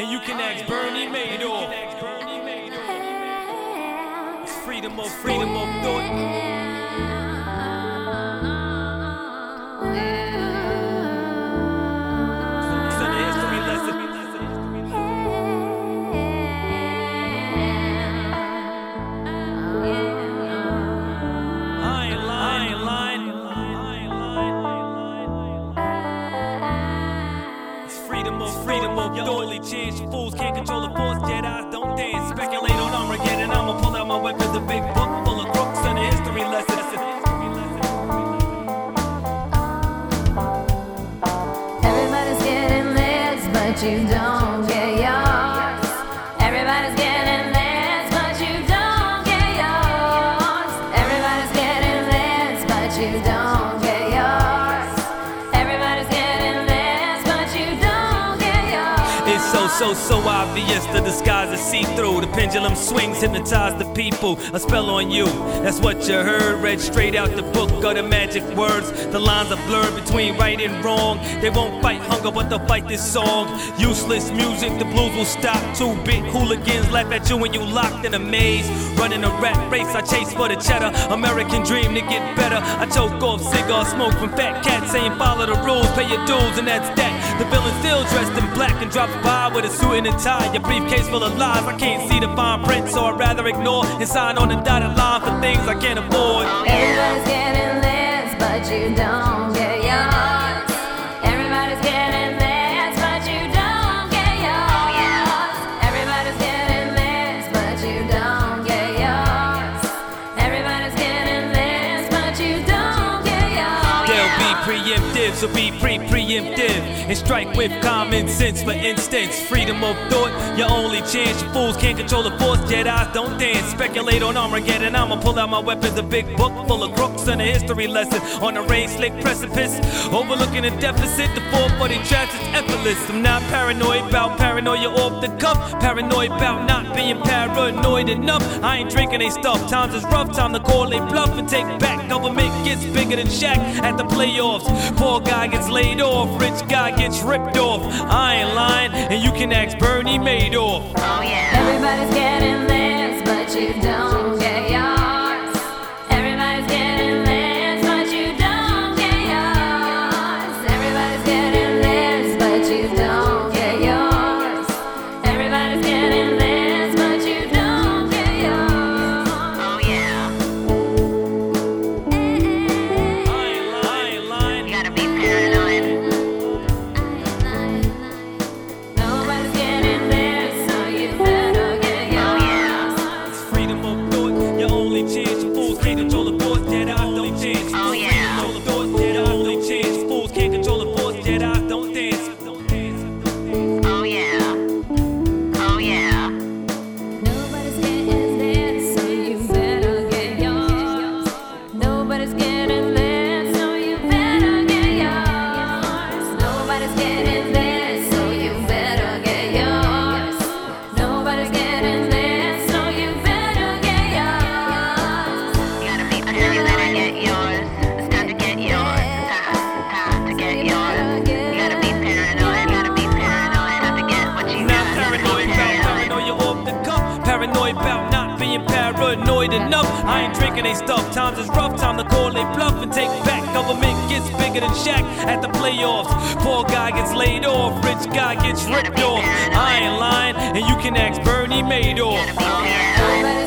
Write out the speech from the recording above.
and you can ask Bernie Madoff. It's freedom of freedom of thought. Chance. You fools can't control the force. Jedi's don't dance. Speculate on Armageddon. I'ma pull out my weapons. A big book full of crooks and a history lesson. Everybody's getting this, but you don't so, so, obvious. The disguise is see through. The pendulum swings, hypnotize the people. A spell on you. That's what you heard. Read straight out the book of the magic words. The lines are blurred between right and wrong. They won't fight hunger, but they'll fight this song. Useless music, the blues will stop. Two bit hooligans laugh at you when you locked in a maze. Running a rat race, I chase for the cheddar. American dream to get better. I choke off cigar smoke from fat cats saying follow the rules, pay your dues, and that's that. The villain still dressed in black and drops by with a suit and a tie. Your briefcase full of lies. I can't see the fine print, so I'd rather ignore and sign on the dotted line for things I can't afford. Everybody's getting this, but you don't get yours. Everybody's getting this, but you don't get yours. Everybody's getting this, but you don't get yours. Everybody's getting so be pre preemptive and strike with common sense. For instance, freedom of thought, your only chance. You fools can't control the force, Jedi's don't dance. Speculate on Armageddon, I'ma pull out my weapons. A big book full of crooks and a history lesson on a rain slick precipice. Overlooking a deficit, the 440 traps is effortless. I'm not paranoid about paranoia off the cuff. Paranoid about not being paranoid enough. I ain't drinking they stuff. Times is rough, time to call they bluff and take back. Government gets bigger than Shaq at the playoffs. Poor guy gets laid off, rich guy gets ripped off. I ain't lying, and you can ask Bernie Madoff. Oh yeah. Everybody's getting Paranoid about not being paranoid enough. I ain't drinking they stuff. Times is rough, time to call they bluff and take back. Government gets bigger than Shaq at the playoffs. Poor guy gets laid off, rich guy gets ripped off. I ain't lying, and you can ask Bernie Madoff.